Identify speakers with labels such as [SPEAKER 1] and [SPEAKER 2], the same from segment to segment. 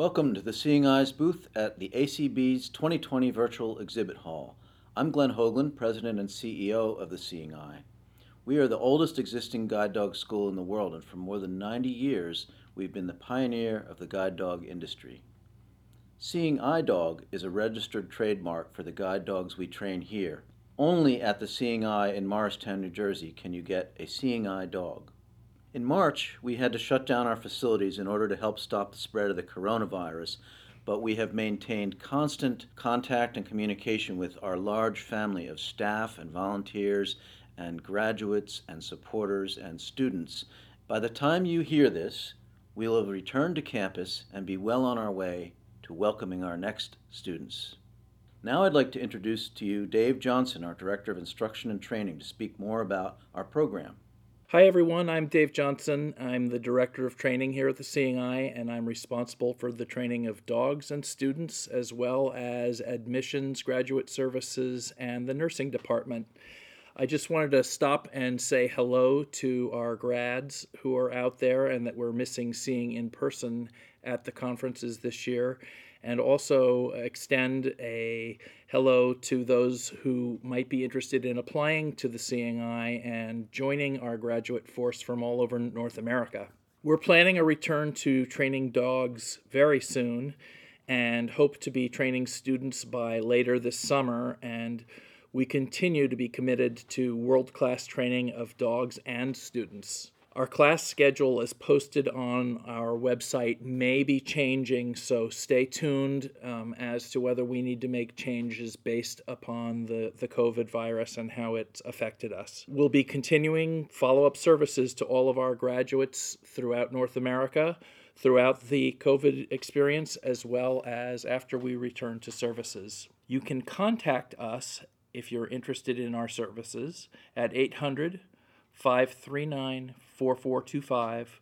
[SPEAKER 1] Welcome to the Seeing Eyes booth at the ACB's 2020 Virtual Exhibit Hall. I'm Glenn Hoagland, President and CEO of the Seeing Eye. We are the oldest existing guide dog school in the world, and for more than 90 years, we've been the pioneer of the guide dog industry. Seeing Eye Dog is a registered trademark for the guide dogs we train here. Only at the Seeing Eye in Morristown, New Jersey can you get a Seeing Eye dog. In March, we had to shut down our facilities in order to help stop the spread of the coronavirus, but we have maintained constant contact and communication with our large family of staff and volunteers and graduates and supporters and students. By the time you hear this, we'll have returned to campus and be well on our way to welcoming our next students. Now I'd like to introduce to you Dave Johnson, our Director of Instruction and Training, to speak more about our program.
[SPEAKER 2] Hi, everyone. I'm Dave Johnson. I'm the Director of Training here at the Seeing Eye, and I'm responsible for the training of dogs and students, as well as admissions, graduate services, and the nursing department. I just wanted to stop and say hello to our grads who are out there and that we're missing seeing in person at the conferences this year and also extend a hello to those who might be interested in applying to the Eye and joining our graduate force from all over North America. We're planning a return to training dogs very soon and hope to be training students by later this summer and we continue to be committed to world class training of dogs and students. Our class schedule is posted on our website, may be changing, so stay tuned um, as to whether we need to make changes based upon the, the COVID virus and how it's affected us. We'll be continuing follow up services to all of our graduates throughout North America throughout the COVID experience as well as after we return to services. You can contact us if you're interested in our services at 800 539 4425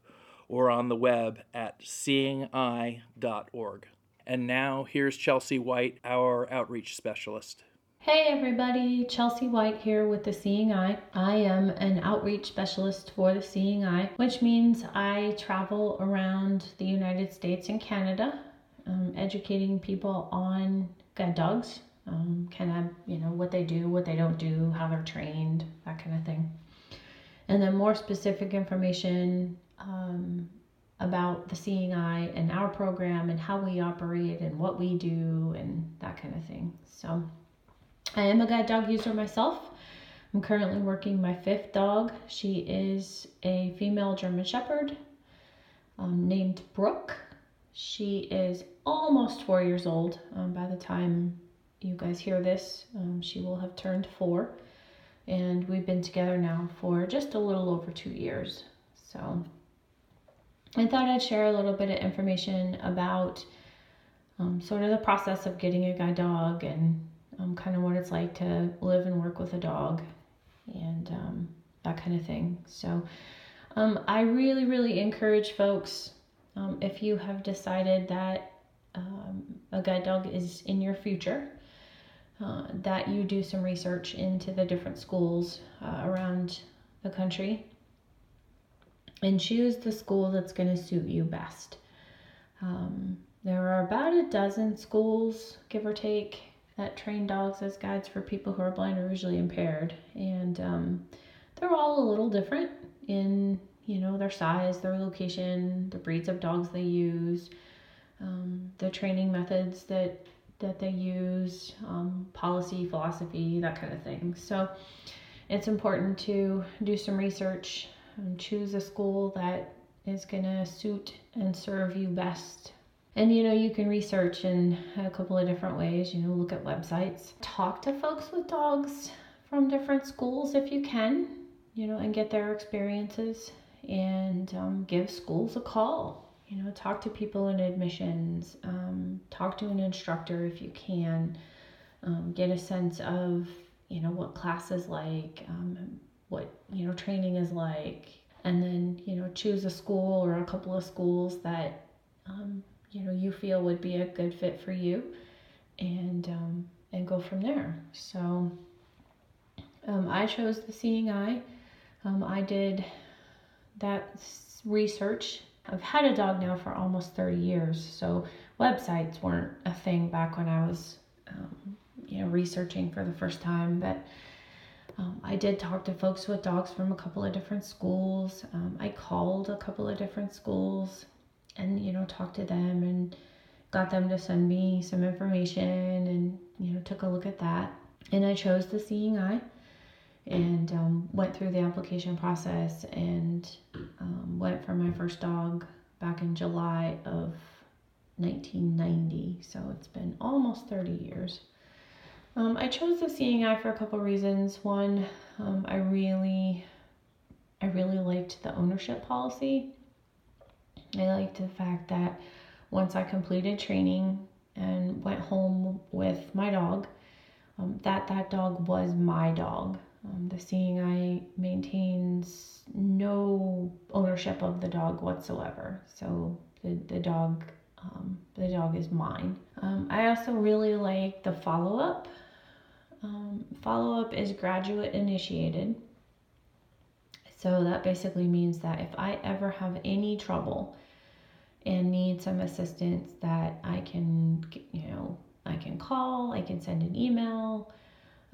[SPEAKER 2] or on the web at seeingeye.org. And now here's Chelsea White, our outreach specialist.
[SPEAKER 3] Hey everybody, Chelsea White here with the Seeing Eye. I am an outreach specialist for the Seeing Eye, which means I travel around the United States and Canada um, educating people on guide dogs, um, kind of, you know, what they do, what they don't do, how they're trained, that kind of thing and then more specific information um, about the Seeing Eye and our program and how we operate and what we do and that kind of thing. So, I am a guide dog user myself. I'm currently working my fifth dog. She is a female German Shepherd um, named Brooke. She is almost four years old. Um, by the time you guys hear this, um, she will have turned four and we've been together now for just a little over two years. So I thought I'd share a little bit of information about um, sort of the process of getting a guide dog and um, kind of what it's like to live and work with a dog and um, that kind of thing. So um, I really, really encourage folks um, if you have decided that um, a guide dog is in your future uh, that you do some research into the different schools uh, around the country and choose the school that's going to suit you best. Um, there are about a dozen schools, give or take, that train dogs as guides for people who are blind or visually impaired, and um, they're all a little different in you know their size, their location, the breeds of dogs they use, um, the training methods that that they use, um, policy, philosophy, that kind of thing. So it's important to do some research and choose a school that is going to suit and serve you best. And you know, you can research in a couple of different ways. You know, look at websites, talk to folks with dogs from different schools if you can, you know, and get their experiences and um, give schools a call you know talk to people in admissions um, talk to an instructor if you can um, get a sense of you know what class is like um, what you know training is like and then you know choose a school or a couple of schools that um, you know you feel would be a good fit for you and um, and go from there. So um, i chose the seeing eye i. Did that research I've had a dog now for almost 30 years, so websites weren't a thing back when I was, um, you know, researching for the first time. But um, I did talk to folks with dogs from a couple of different schools. Um, I called a couple of different schools and, you know, talked to them and got them to send me some information and, you know, took a look at that. And I chose the Seeing Eye and um, went through the application process and um, went for my first dog back in July of 1990. So it's been almost 30 years. Um, I chose the Seeing Eye for a couple reasons. One, um, I really, I really liked the ownership policy. I liked the fact that once I completed training and went home with my dog, um, that that dog was my dog. Um, the Seeing Eye maintains no ownership of the dog whatsoever. So the, the dog um, the dog is mine. Um, I also really like the follow up. Um, follow up is graduate initiated. So that basically means that if I ever have any trouble and need some assistance, that I can, you know, I can call, I can send an email,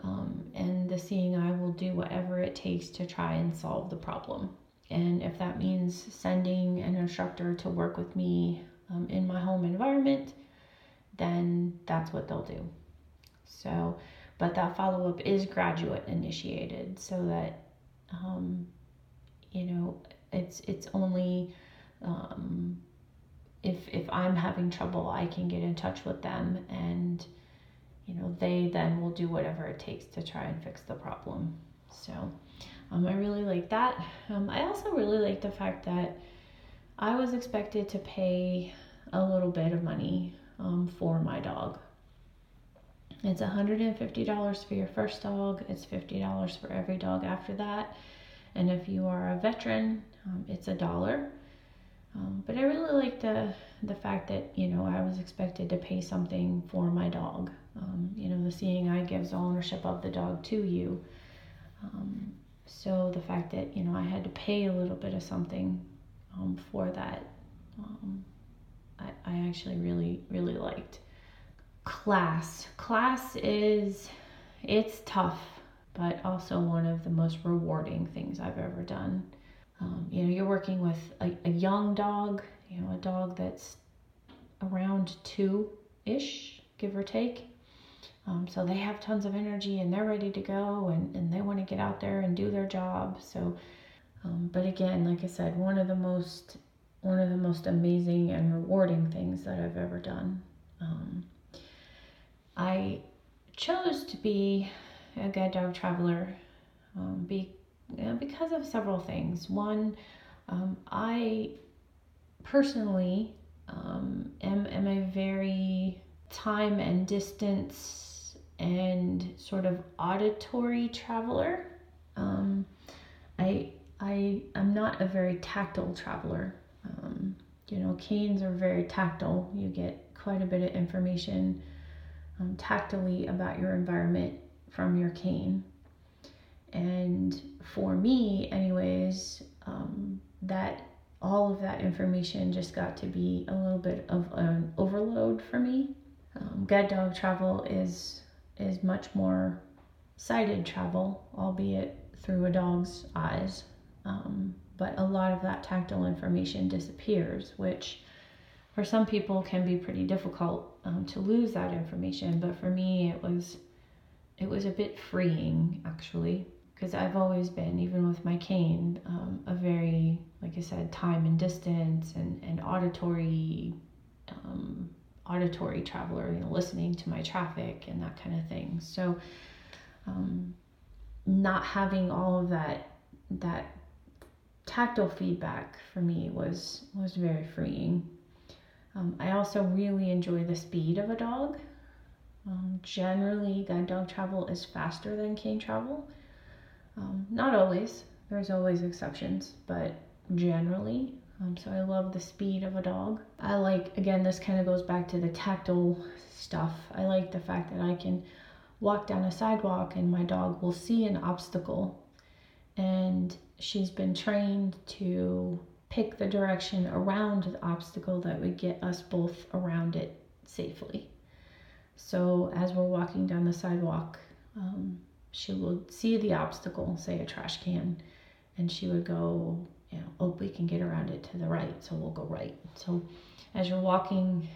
[SPEAKER 3] um, and the Seeing Eye will do whatever it takes to try and solve the problem. And if that means sending an instructor to work with me um, in my home environment, then that's what they'll do. So, but that follow up is graduate initiated so that um, you know it's it's only um, if if I'm having trouble I can get in touch with them and you know they then will do whatever it takes to try and fix the problem so um, I really like that um, I also really like the fact that I was expected to pay a little bit of money um, for my dog it's $150 for your first dog, it's $50 for every dog after that. And if you are a veteran, um, it's a dollar. Um, but I really like the the fact that you know I was expected to pay something for my dog. Um, you know, the Seeing Eye gives ownership of the dog to you. Um, so the fact that you know I had to pay a little bit of something um, for that, um, I, I actually really really liked class. Class is it's tough, but also one of the most rewarding things I've ever done. Um, you know, you're working with a, a young dog, you know, a dog that's around two ish, give or take. Um, so they have tons of energy and they're ready to go and, and they want to get out there and do their job. So, um, but again, like I said, one of the most one of the most amazing and rewarding things that I've ever done. Um, I chose to be a guide dog traveler um, be, you know, because of several things. One, um, I personally um, am, am a very time and distance and sort of auditory traveler. Um, I I am not a very tactile traveler. Um, you know, canes are very tactile. You get quite a bit of information um, tactily about your environment from your cane. And for me, anyways, um, that all of that information just got to be a little bit of an overload for me. Um, guide dog travel is is much more sighted travel, albeit through a dog's eyes. Um, but a lot of that tactile information disappears, which for some people can be pretty difficult um, to lose that information but for me it was it was a bit freeing actually because I've always been even with my cane um, a very like I said time and distance and, and auditory um, auditory traveler you know listening to my traffic and that kind of thing so um, not having all of that that tactile feedback for me was was very freeing um, I also really enjoy the speed of a dog. Um, generally, guide dog travel is faster than cane travel. Um, not always, there's always exceptions, but generally. Um, so I love the speed of a dog. I like, again, this kind of goes back to the tactile stuff. I like the fact that I can walk down a sidewalk and my dog will see an obstacle and she's been trained to pick the direction around the obstacle that would get us both around it safely. So as we're walking down the sidewalk, um, she will see the obstacle, say a trash can, and she would go, you know, oh, we can get around it to the right, so we'll go right. So as you're walking,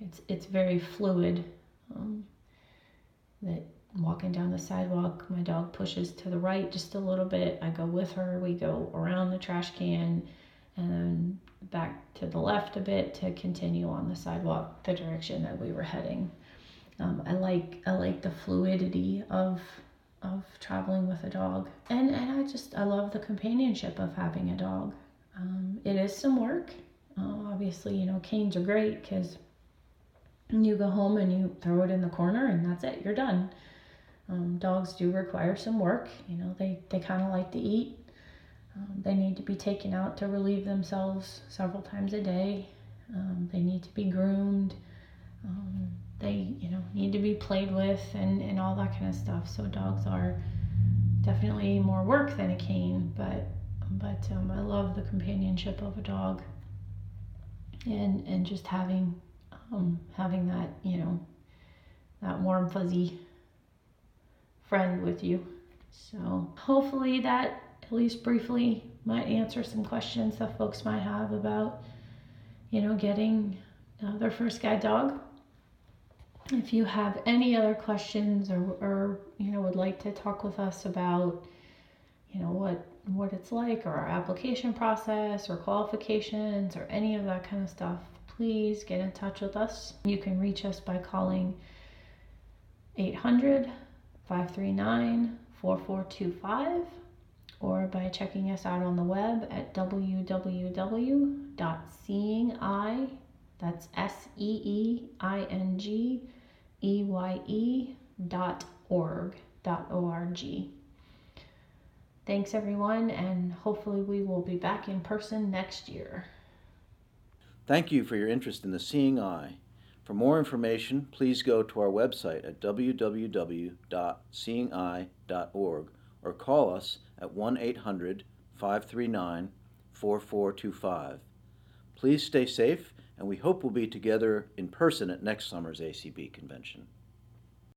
[SPEAKER 3] it's it's very fluid. Um, that walking down the sidewalk, my dog pushes to the right just a little bit. I go with her. We go around the trash can and then back to the left a bit to continue on the sidewalk the direction that we were heading. Um, I like I like the fluidity of of traveling with a dog, and and I just I love the companionship of having a dog. Um, it is some work. Uh, obviously, you know canes are great because you go home and you throw it in the corner and that's it. You're done. Um, dogs do require some work. You know they they kind of like to eat. Um, they need to be taken out to relieve themselves several times a day. Um, they need to be groomed. Um, they, you know, need to be played with and, and all that kind of stuff. So dogs are definitely more work than a cane, but but um, I love the companionship of a dog and and just having um, having that you know that warm fuzzy friend with you. So hopefully that at least briefly might answer some questions that folks might have about, you know, getting uh, their first guide dog. If you have any other questions or, or, you know, would like to talk with us about, you know, what what it's like or our application process or qualifications or any of that kind of stuff, please get in touch with us. You can reach us by calling 800 539 4425 or by checking us out on the web at www.seeingeye, that's S-E-E-I-N-G-E-Y-E dot org, dot O-R-G. Thanks everyone, and hopefully we will be back in person next year.
[SPEAKER 1] Thank you for your interest in the Seeing Eye. For more information, please go to our website at www.seeingeye.org or call us at 1 800 539 4425. Please stay safe, and we hope we'll be together in person at next summer's ACB convention.